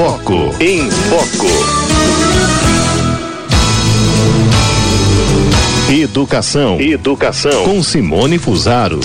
Foco. Em Foco. Educação. Educação. Com Simone Fusaro.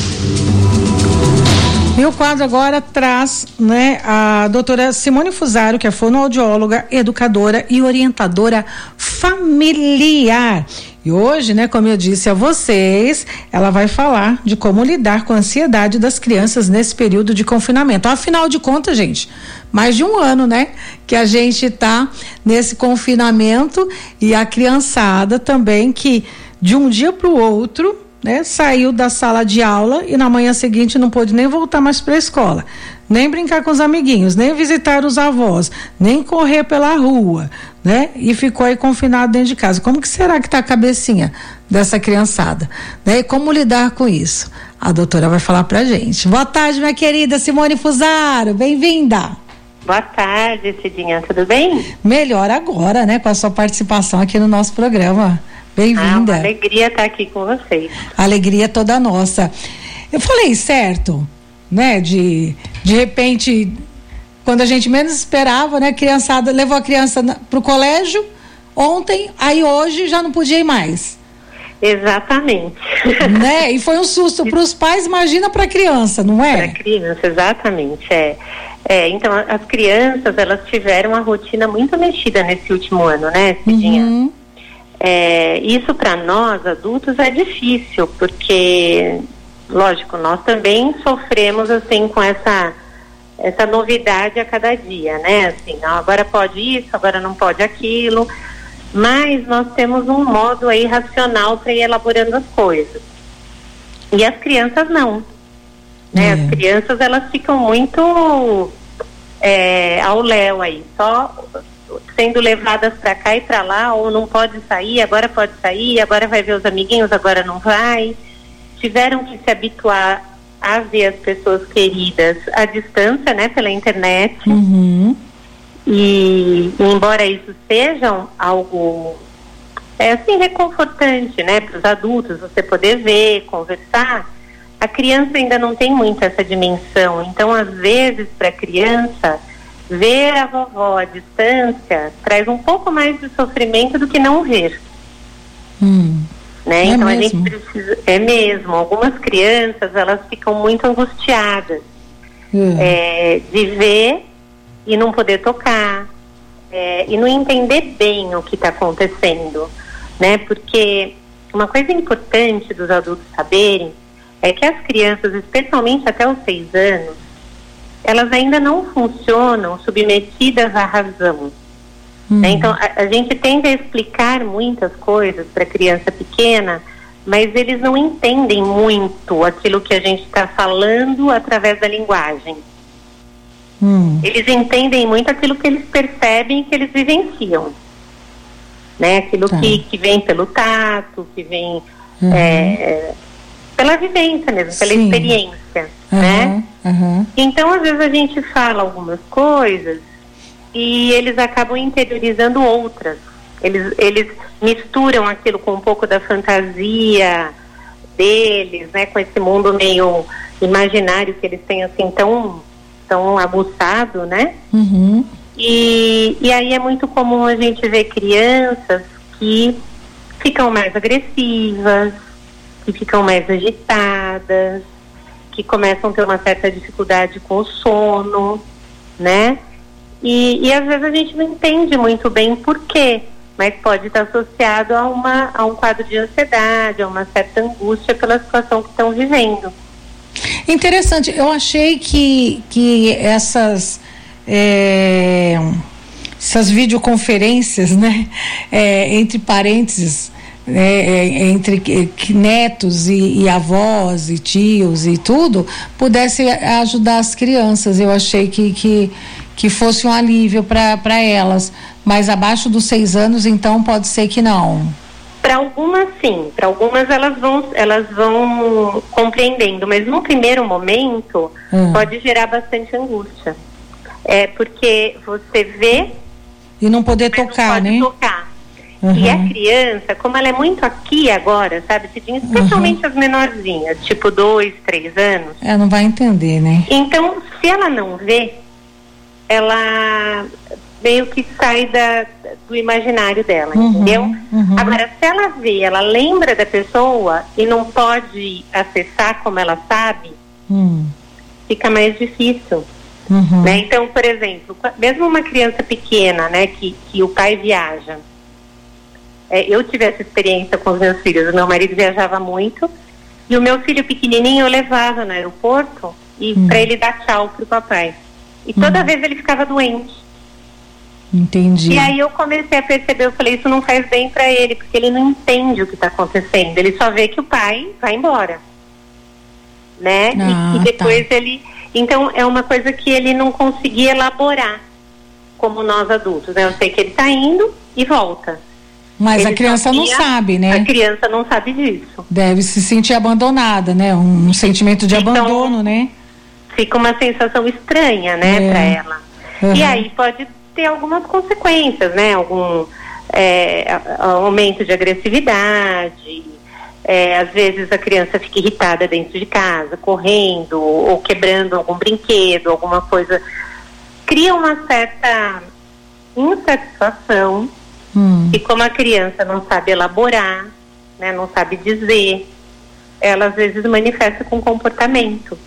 O quadro agora traz né, a doutora Simone Fusaro, que é fonoaudióloga, educadora e orientadora familiar. E hoje, né, como eu disse a vocês, ela vai falar de como lidar com a ansiedade das crianças nesse período de confinamento. Afinal de contas, gente, mais de um ano, né, que a gente está nesse confinamento e a criançada também que de um dia para o outro né, saiu da sala de aula e na manhã seguinte não pôde nem voltar mais para a escola, nem brincar com os amiguinhos, nem visitar os avós, nem correr pela rua, né? E ficou aí confinado dentro de casa. Como que será que está a cabecinha dessa criançada? Né? E como lidar com isso? A doutora vai falar para gente. Boa tarde, minha querida Simone Fusaro, bem-vinda. Boa tarde, Cidinha, tudo bem? Melhor agora, né, com a sua participação aqui no nosso programa. Bem-vinda. Ah, alegria estar aqui com vocês. Alegria toda nossa. Eu falei certo, né? De de repente, quando a gente menos esperava, né? Criançada levou a criança para o colégio ontem, aí hoje já não podia ir mais. Exatamente. Né? E foi um susto para os pais, imagina para a criança, não é? Para a criança, exatamente. É. é. Então, as crianças, elas tiveram uma rotina muito mexida nesse último ano, né, Cidinha? Uhum. É, isso para nós adultos é difícil, porque, lógico, nós também sofremos assim com essa essa novidade a cada dia, né? Assim, agora pode isso, agora não pode aquilo, mas nós temos um modo aí racional para ir elaborando as coisas. E as crianças não. Né? É. As crianças elas ficam muito é, ao léu aí, só sendo levadas para cá e para lá, ou não pode sair, agora pode sair, agora vai ver os amiguinhos, agora não vai. Tiveram que se habituar a ver as pessoas queridas à distância, né, pela internet. Uhum. E, embora isso seja algo é assim reconfortante, né, para os adultos, você poder ver, conversar, a criança ainda não tem muito essa dimensão. Então, às vezes, para a criança ver a vovó à distância traz um pouco mais de sofrimento do que não ver. Hum. Né? É então mesmo? a gente precisa. É mesmo. Algumas crianças elas ficam muito angustiadas hum. é, de ver e não poder tocar. É, e não entender bem o que está acontecendo. Né? Porque uma coisa importante dos adultos saberem é que as crianças, especialmente até os seis anos, elas ainda não funcionam submetidas à razão. Hum. Né? Então, a, a, gente tende a explicar muitas coisas para criança pequena, mas eles não entendem muito aquilo que a gente está falando através da linguagem. Hum. Eles entendem muito aquilo que eles percebem e que eles vivenciam. Né? Aquilo tá. que, que vem pelo tato, que vem uhum. é, pela vivência mesmo, pela Sim. experiência, uhum, né? Uhum. Então, às vezes a gente fala algumas coisas e eles acabam interiorizando outras. Eles, eles misturam aquilo com um pouco da fantasia deles, né? Com esse mundo meio imaginário que eles têm assim tão, tão aguçado, né? Uhum. E, e aí é muito comum a gente ver crianças que ficam mais agressivas, que ficam mais agitadas, que começam a ter uma certa dificuldade com o sono, né? E, e às vezes a gente não entende muito bem por quê, mas pode estar associado a, uma, a um quadro de ansiedade, a uma certa angústia pela situação que estão vivendo. Interessante, eu achei que, que essas. É, essas videoconferências, né, é, entre parênteses, é, é, entre netos e, e, avós e tios e tudo, pudesse ajudar as crianças. Eu achei que, que, que fosse um alívio para elas. Mas abaixo dos seis anos, então, pode ser que não. Para algumas, sim. Para algumas, elas vão, elas vão compreendendo. Mas no primeiro momento, hum. pode gerar bastante angústia. É porque você vê. E não poder tocar, não né? Tocar. Uhum. E a criança, como ela é muito aqui agora, sabe, Cidinha? Especialmente uhum. as menorzinhas, tipo dois, três anos. Ela não vai entender, né? Então, se ela não vê, ela meio que sai da, do imaginário dela, uhum, entendeu? Uhum. Agora, se ela vê, ela lembra da pessoa e não pode acessar como ela sabe, uhum. fica mais difícil. Uhum. Né? Então, por exemplo, mesmo uma criança pequena, né, que, que o pai viaja, é, eu tive essa experiência com os meus filhos, o meu marido viajava muito, e o meu filho pequenininho eu levava no aeroporto e uhum. para ele dar tchau pro papai. E toda uhum. vez ele ficava doente. Entendi. E aí eu comecei a perceber, eu falei, isso não faz bem para ele, porque ele não entende o que está acontecendo. Ele só vê que o pai vai embora. Né? Ah, e, e, depois tá. ele. Então é uma coisa que ele não conseguia elaborar como nós adultos. Né? Eu sei que ele está indo e volta. Mas a criança sabia, não sabe, né? A criança não sabe disso. Deve se sentir abandonada, né? Um, um sentimento de então, abandono, né? Fica uma sensação estranha, né, é. para ela. Uhum. E aí pode ter algumas consequências, né? Algum é, aumento de agressividade, é, às vezes a criança fica irritada dentro de casa, correndo ou quebrando algum brinquedo, alguma coisa. Cria uma certa insatisfação hum. e como a criança não sabe elaborar, né, não sabe dizer, ela às vezes manifesta com comportamento.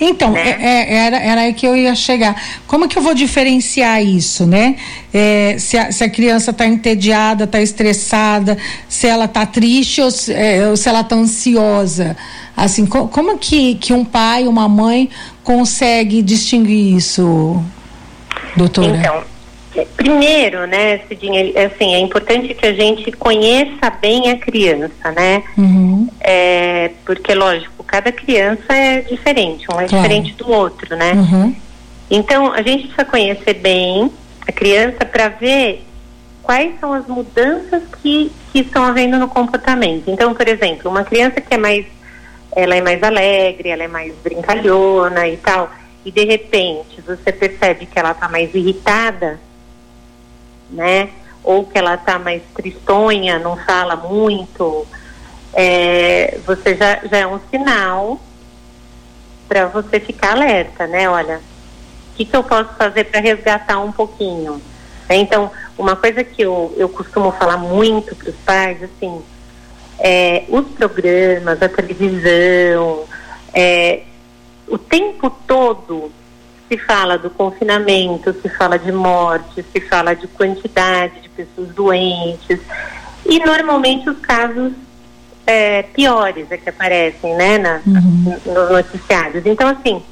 Então, né? é, é, era, era aí que eu ia chegar. Como que eu vou diferenciar isso, né? É, se, a, se, a, criança está entediada, está estressada, se ela está triste ou se, é, ou se ela está ansiosa. Assim, co como que, que um pai, uma mãe consegue distinguir isso, doutora? Então, Primeiro, né, Cidinha, assim, é importante que a gente conheça bem a criança, né? Uhum. É, porque, lógico, cada criança é diferente, um é claro. diferente do outro, né? Uhum. Então, a gente precisa conhecer bem a criança para ver quais são as mudanças que, que estão havendo no comportamento. Então, por exemplo, uma criança que é mais, ela é mais alegre, ela é mais brincalhona e tal, e de repente você percebe que ela está mais irritada, né? Ou que ela está mais tristonha, não fala muito, é, você já, já é um sinal para você ficar alerta, né? Olha, o que, que eu posso fazer para resgatar um pouquinho? Então, uma coisa que eu, eu costumo falar muito para os pais, assim, é, os programas, a televisão, é, o tempo todo se fala do confinamento, se fala de morte, se fala de quantidade de pessoas doentes. E normalmente os casos é, piores é que aparecem, né, na, uhum. nos noticiários. Então, assim,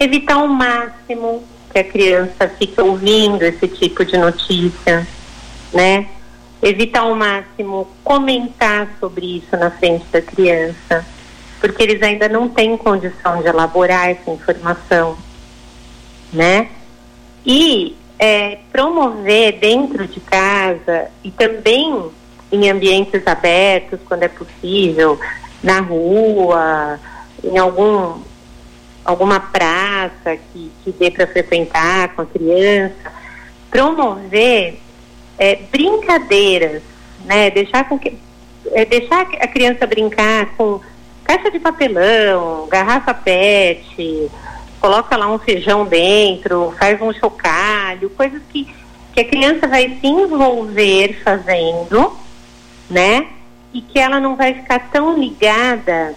evitar ao máximo que a criança fique ouvindo esse tipo de notícia, né? Evitar ao máximo comentar sobre isso na frente da criança, porque eles ainda não têm condição de elaborar essa informação né? E é, promover dentro de casa e também em ambientes abertos, quando é possível, na rua, em algum alguma praça que, que dê para frequentar com a criança, promover é, brincadeiras, né? Deixar com que é, deixar a criança brincar com caixa de papelão, garrafa PET, coloca lá um feijão dentro, faz um chocalho, coisas que, que a criança vai se envolver fazendo, né? E que ela não vai ficar tão ligada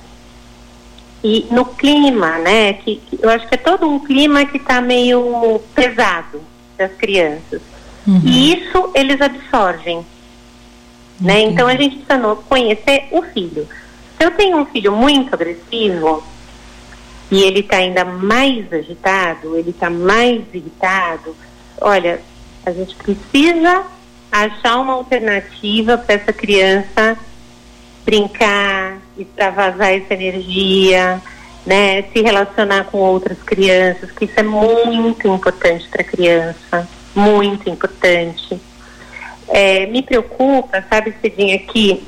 e no clima, né? Que, que eu acho que é todo um clima que está meio pesado das crianças. Uhum. E isso eles absorvem. Né? Então a gente precisa conhecer o filho. Se eu tenho um filho muito agressivo, e ele está ainda mais agitado, ele está mais irritado, olha, a gente precisa achar uma alternativa para essa criança brincar, extravasar essa energia, né, se relacionar com outras crianças, que isso é muito importante para a criança, muito importante. É, me preocupa, sabe, Cidinha, que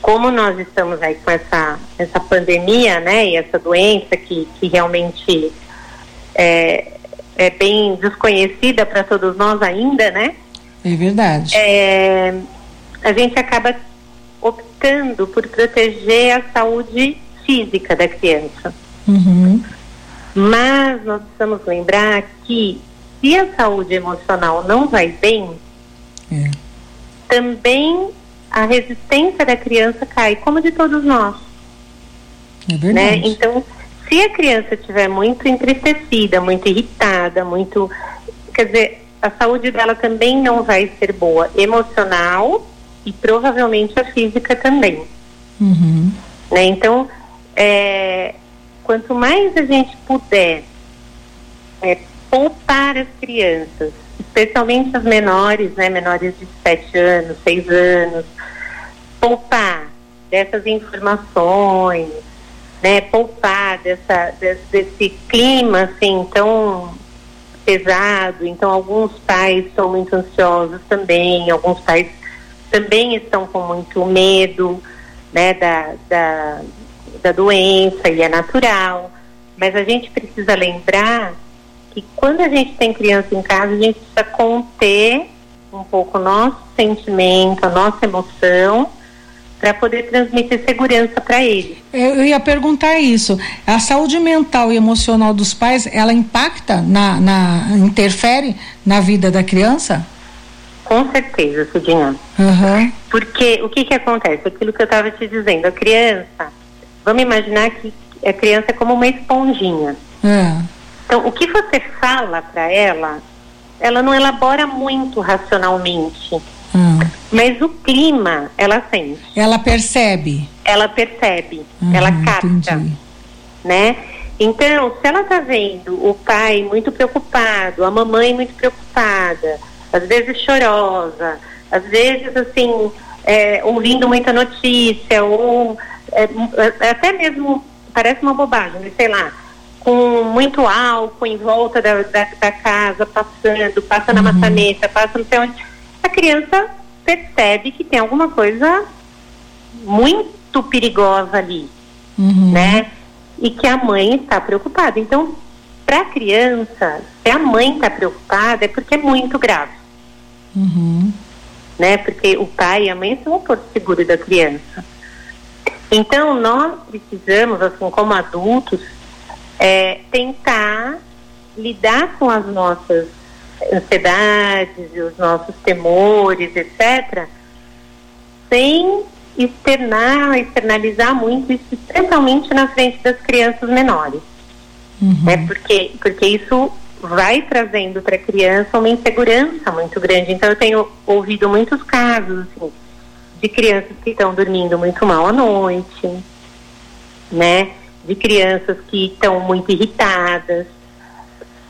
como nós estamos aí com essa, essa pandemia, né, e essa doença que, que realmente é, é bem desconhecida para todos nós ainda, né? É verdade. É, a gente acaba optando por proteger a saúde física da criança. Uhum. Mas nós precisamos lembrar que se a saúde emocional não vai bem, é. também a resistência da criança cai, como de todos nós. É verdade. Né? Então, se a criança estiver muito entristecida, muito irritada, muito. Quer dizer, a saúde dela também não vai ser boa, emocional e provavelmente a física também. Uhum. Né? Então, é, quanto mais a gente puder é, poupar as crianças, especialmente as menores, né, menores de 7 anos, 6 anos, poupar dessas informações, né, poupar dessa, desse, desse clima assim tão pesado. Então, alguns pais são muito ansiosos também, alguns pais também estão com muito medo, né, da, da, da doença e é natural. Mas a gente precisa lembrar que quando a gente tem criança em casa, a gente precisa conter um pouco o nosso sentimento, a nossa emoção, para poder transmitir segurança para eles. Eu ia perguntar isso. A saúde mental e emocional dos pais, ela impacta na, na interfere na vida da criança? Com certeza, Cidinha. Uhum. Porque o que que acontece? Aquilo que eu estava te dizendo, a criança, vamos imaginar que a criança é como uma esponjinha. Uhum. Então, o que você fala para ela, ela não elabora muito racionalmente. Hum. Mas o clima, ela sente. Ela percebe. Ela percebe, hum, ela capta, entendi. né? Então, se ela está vendo o pai muito preocupado, a mamãe muito preocupada, às vezes chorosa, às vezes assim, é, ouvindo muita notícia, ou é, até mesmo, parece uma bobagem, mas sei lá, com muito álcool em volta da, da, da casa, passando, passa na uhum. maçaneta, passa não sei onde, a criança percebe que tem alguma coisa muito perigosa ali, uhum. né? E que a mãe está preocupada. Então, para a criança, se a mãe está preocupada, é porque é muito grave. Uhum. Né? Porque o pai e a mãe são o porto seguro da criança. Então, nós precisamos, assim, como adultos, é, tentar lidar com as nossas ansiedades e os nossos temores, etc., sem externar, externalizar muito isso, especialmente na frente das crianças menores. Uhum. É porque, porque isso vai trazendo para a criança uma insegurança muito grande. Então, eu tenho ouvido muitos casos assim, de crianças que estão dormindo muito mal à noite, né? De crianças que estão muito irritadas.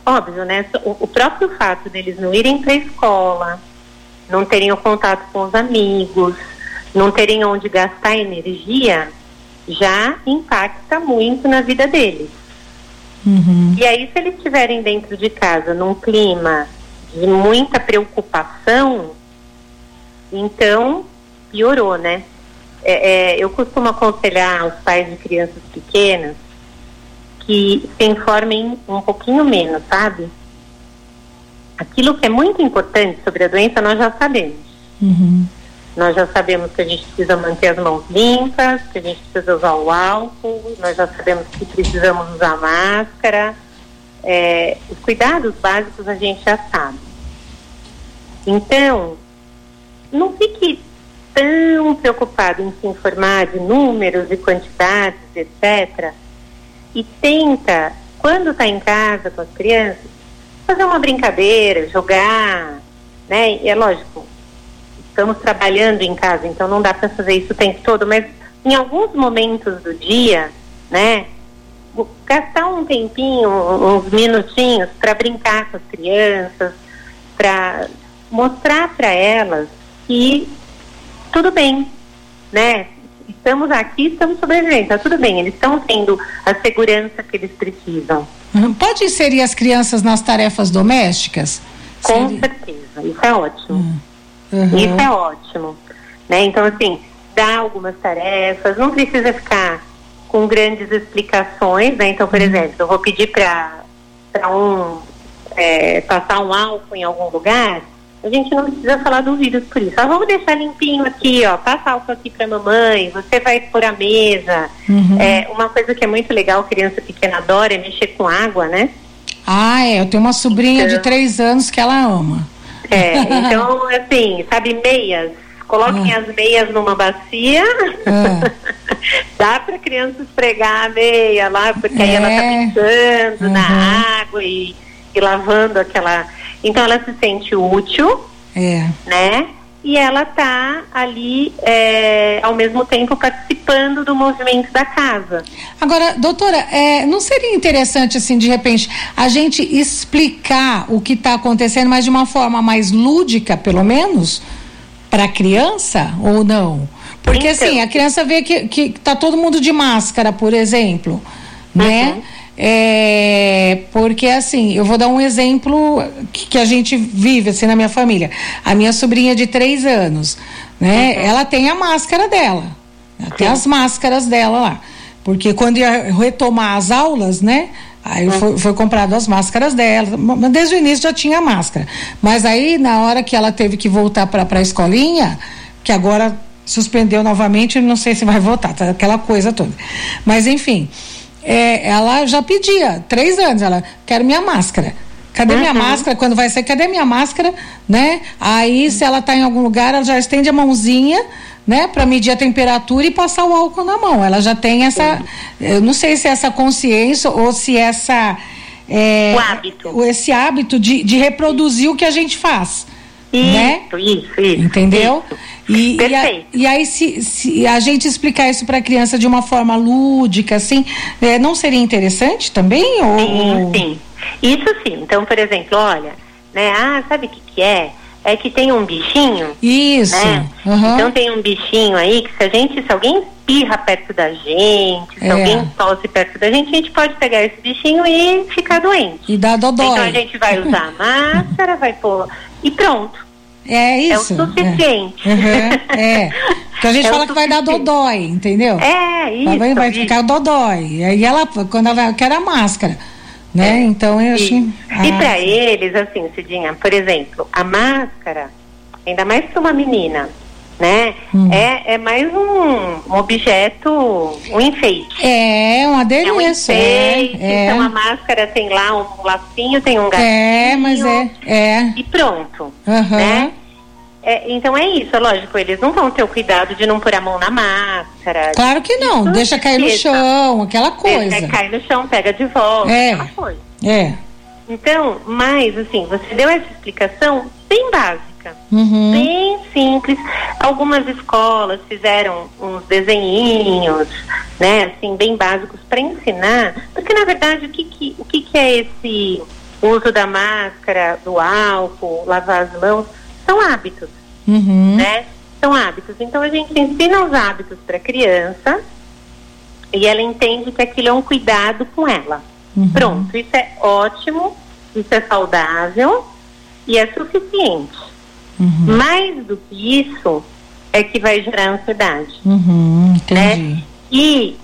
Óbvio, né? O, o próprio fato deles não irem para a escola, não terem o contato com os amigos, não terem onde gastar energia, já impacta muito na vida deles. Uhum. E aí, se eles estiverem dentro de casa num clima de muita preocupação, então piorou, né? É, é, eu costumo aconselhar os pais de crianças pequenas que se informem um pouquinho menos, sabe? Aquilo que é muito importante sobre a doença nós já sabemos. Uhum. Nós já sabemos que a gente precisa manter as mãos limpas, que a gente precisa usar o álcool, nós já sabemos que precisamos usar máscara. É, os cuidados básicos a gente já sabe. Então, não fique tão preocupado em se informar de números e quantidades, etc., e tenta, quando está em casa com as crianças, fazer uma brincadeira, jogar, né? E é lógico, estamos trabalhando em casa, então não dá para fazer isso o tempo todo, mas em alguns momentos do dia, né? Gastar um tempinho, uns minutinhos para brincar com as crianças, para mostrar para elas que tudo bem, né? Estamos aqui, estamos sobrevivendo, tá tudo bem, eles estão tendo a segurança que eles precisam. Uhum. Pode inserir as crianças nas tarefas domésticas? Com Seria... certeza, isso é ótimo. Uhum. Isso é ótimo. Né? Então, assim, dá algumas tarefas, não precisa ficar com grandes explicações, né? Então, por uhum. exemplo, eu vou pedir para um é, passar um álcool em algum lugar, a gente não precisa falar do vírus por isso. Ah, vamos deixar limpinho aqui, ó, passa álcool aqui para mamãe, você vai pôr a mesa. Uhum. É, uma coisa que é muito legal, criança pequena adora, é mexer com água, né? Ah, é. Eu tenho uma sobrinha então, de três anos que ela ama. É, então, assim, sabe, meias. Coloquem ah. as meias numa bacia. Ah. Dá para criança esfregar a meia lá, porque é. aí ela tá é. pisando uhum. na água e, e lavando aquela. Então ela se sente útil. É. Né? e ela está ali é, ao mesmo tempo participando do movimento da casa. Agora, doutora, é, não seria interessante assim de repente a gente explicar o que está acontecendo, mas de uma forma mais lúdica, pelo menos, para a criança ou não? Porque então, assim, a criança vê que, que tá todo mundo de máscara, por exemplo, né? Uhum. É, porque assim, eu vou dar um exemplo que, que, a gente vive assim na minha família. A minha sobrinha de três anos, né? Uhum. Ela tem a máscara dela, tem as máscaras dela lá, porque quando ia retomar as aulas, né? Aí uhum. foi, foi comprado as máscaras dela, desde o início já tinha máscara. Mas aí na hora que ela teve que voltar para a escolinha, que agora suspendeu novamente, não sei se vai voltar, tá? aquela coisa toda. Mas enfim, é, ela já pedia, três anos, ela, quero minha máscara. Cadê uhum. minha máscara? Quando vai ser, cadê minha máscara? Né? Aí, se ela está em algum lugar, ela já estende a mãozinha, né, para medir a temperatura e passar o álcool na mão. Ela já tem essa, eu não sei se é essa consciência ou se essa é, o hábito, esse hábito de, de reproduzir o que a gente faz. Isso, né? isso, isso. Entendeu? Isso. E, e, a, e, aí, se, se, a gente explicar isso para a criança de uma forma lúdica, assim, é, não seria interessante também? Ou... Sim, sim. Isso sim. Então, por exemplo, olha, né? Ah, sabe o que, que é? É que tem um bichinho. Isso. Né? Uhum. Então tem um bichinho aí que se a gente, se alguém espirra perto da gente, se é. alguém tosse perto da gente, a gente pode pegar esse bichinho e ficar doente. E dar dodói. Então a gente vai usar máscara, vai pôr e pronto. É isso. É o suficiente. É. Uhum, é. Porque a gente é fala que vai dar dodói, entendeu? É, isso. Vai, vai isso. ficar dodói. E aí ela, quando ela quer a máscara. Né? É. Então eu acho. E, ah, e para eles, assim, Cidinha, por exemplo, a máscara, ainda mais para uma menina, né? Hum. É, é mais um, objeto, um enfeite. É, um adereço. É um enfeite, é, então a máscara tem lá um lacinho, tem um gatinho. É, mas é. é. E pronto, uhum. né? É, então é isso, é lógico, eles não vão ter o cuidado de não pôr a mão na máscara. Claro que não, deixa cair no chão, aquela coisa. Deixa cair no chão, pega de volta, é. aquela coisa. É. Então, mas assim, você deu essa explicação bem básica Uhum. Bem simples. Algumas escolas fizeram uns desenhinhos, né, assim, bem básicos para ensinar, porque na verdade o que, que, o que, que é esse uso da máscara, do álcool, lavar as mãos, são hábitos, uhum. né? São hábitos. Então a gente ensina os hábitos para a criança e ela entende que aquilo é um cuidado com ela. Uhum. Pronto, isso é ótimo, isso é saudável e é suficiente. Uhum. Mais do que isso é que vai gerar ansiedade. Uhum, entendi. Né? E,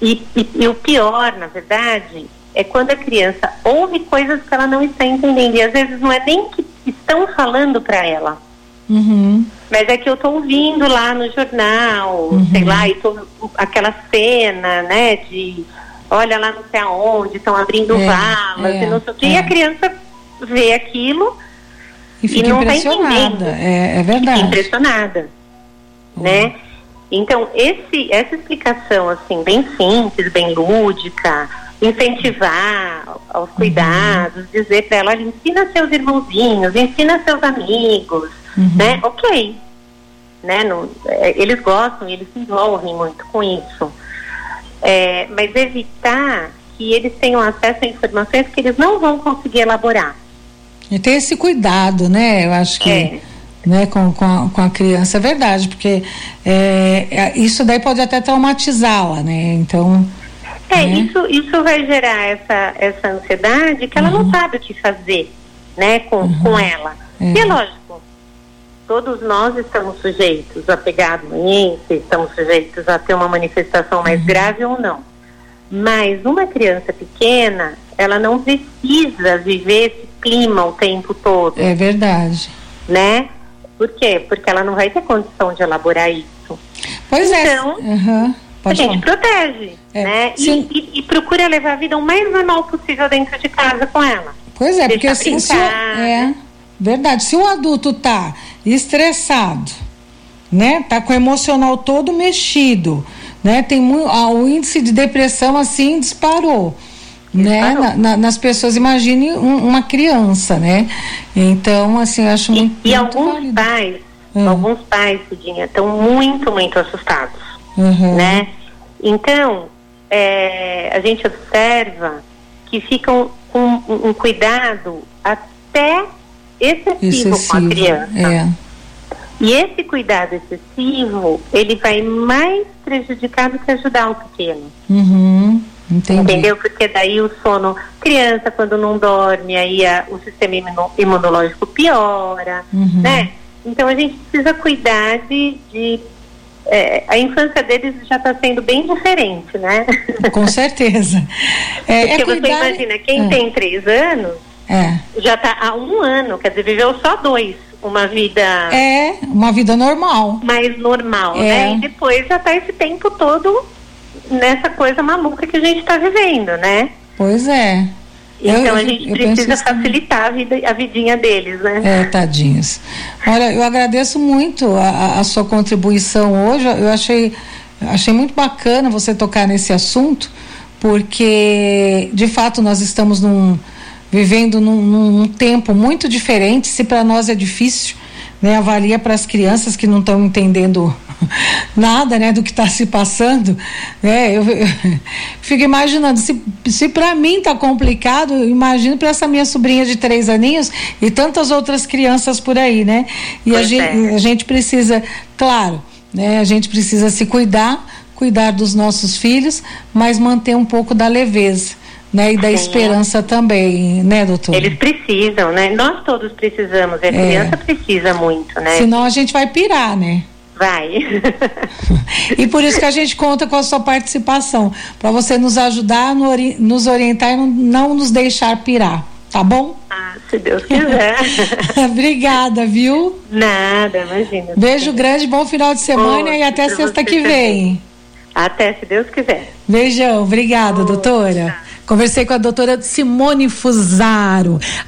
e, e, e, o pior, na verdade, é quando a criança ouve coisas que ela não está entendendo. E às vezes não é nem que estão falando para ela. Uhum. Mas é que eu estou ouvindo lá no jornal, uhum. sei lá, e tô, aquela cena, né, de olha lá não sei aonde, estão abrindo é, valas é, e não sei o que. É. E a criança vê aquilo e fica tá impressionada, tá é, é, verdade. Fica impressionada, uhum. né? Então, esse, essa explicação, assim, bem simples, bem lúdica, incentivar aos uhum. cuidados, uhum. dizer para ela, ensina seus irmãozinhos, ensina seus amigos, uhum. né? Ok. Né? No, é, eles gostam, eles se envolvem muito com isso. É, mas evitar que eles tenham acesso a informações que eles não vão conseguir elaborar. E ter esse cuidado, né? Eu acho que. É. Né, com, com, a, com a criança, é verdade, porque é, é isso daí pode até traumatizá-la, né? Então. É, né? isso, isso vai gerar essa, essa ansiedade que ela uhum. não sabe o que fazer, né, com, uhum. com ela. É. E é lógico, todos nós estamos sujeitos a pegar a doença, estamos sujeitos a ter uma manifestação mais uhum. grave ou não. Mas uma criança pequena, ela não precisa viver esse clima o tempo todo. É verdade. Né? Por quê? Porque ela não vai ter condição de elaborar isso. Pois então, é. Uhum. Pode a gente falar. protege, É, né? E, e- e procura levar a vida o mais normal possível dentro de casa com ela. Pois é, porque Deixa assim, se é verdade, se o adulto tá estressado, né, tá com o emocional todo mexido, né, tem muito, ah, o índice de depressão assim disparou. Né, na- na- nas pessoas, imagine um- uma criança, né? Então, assim, eu acho E, muito. e muito alguns válido. pais, Hum. alguns pais, Cidinha, estão muito, muito assustados. Uhum. né? Então, é, a gente observa que ficam com um, um cuidado até excessivo, com a criança. É. E esse cuidado excessivo, ele vai mais prejudicar do que ajudar o pequeno. Uhum. Entendi. Entendeu? Porque daí o sono, criança quando não dorme, aí a- o sistema imuno- imunológico piora, Uhum. né? Então a gente precisa cuidar de. de, é, a infância deles já está sendo bem diferente, né? Com certeza. É, Porque é você cuidar... imagina, quem é. tem três anos É. já está há um ano, quer dizer, viveu só dois, uma vida É uma vida normal. mais normal, É. né? E depois já está esse tempo todo nessa coisa maluca que a gente está vivendo, né? Pois é. Então eu- a gente precisa facilitar a, vida, a vidinha deles, né? É, tadinhos. Olha, eu agradeço muito a, a- a sua contribuição hoje. Eu achei, achei muito bacana você tocar nesse assunto, porque de fato nós estamos num, vivendo num, num tempo muito diferente. Se para nós é difícil, né, avalia para as crianças que não estão entendendo nada, né, do que está se passando, né? Eu, eu fico imaginando se, se para mim tá complicado, imagino para essa minha sobrinha de três aninhos e tantas outras crianças por aí, né? E a gente, é. a gente precisa, claro, né? A gente precisa se cuidar, cuidar dos nossos filhos, mas manter um pouco da leveza, né? E da Sim. esperança também, né, doutor? Eles precisam, né? Nós todos precisamos, a criança precisa muito, né? Senão a gente vai pirar, né? Vai. E por isso que a gente conta com a sua participação, para você nos ajudar, no ori- nos orientar e não, não nos deixar pirar, tá bom? ah, se Deus quiser. Obrigada, viu? Nada, imagina. Beijo grande, bom final de semana Outro e até sexta que também. vem. Até, se Deus quiser. Beijão, obrigada, doutora. Conversei com a doutora Simone Fusaro.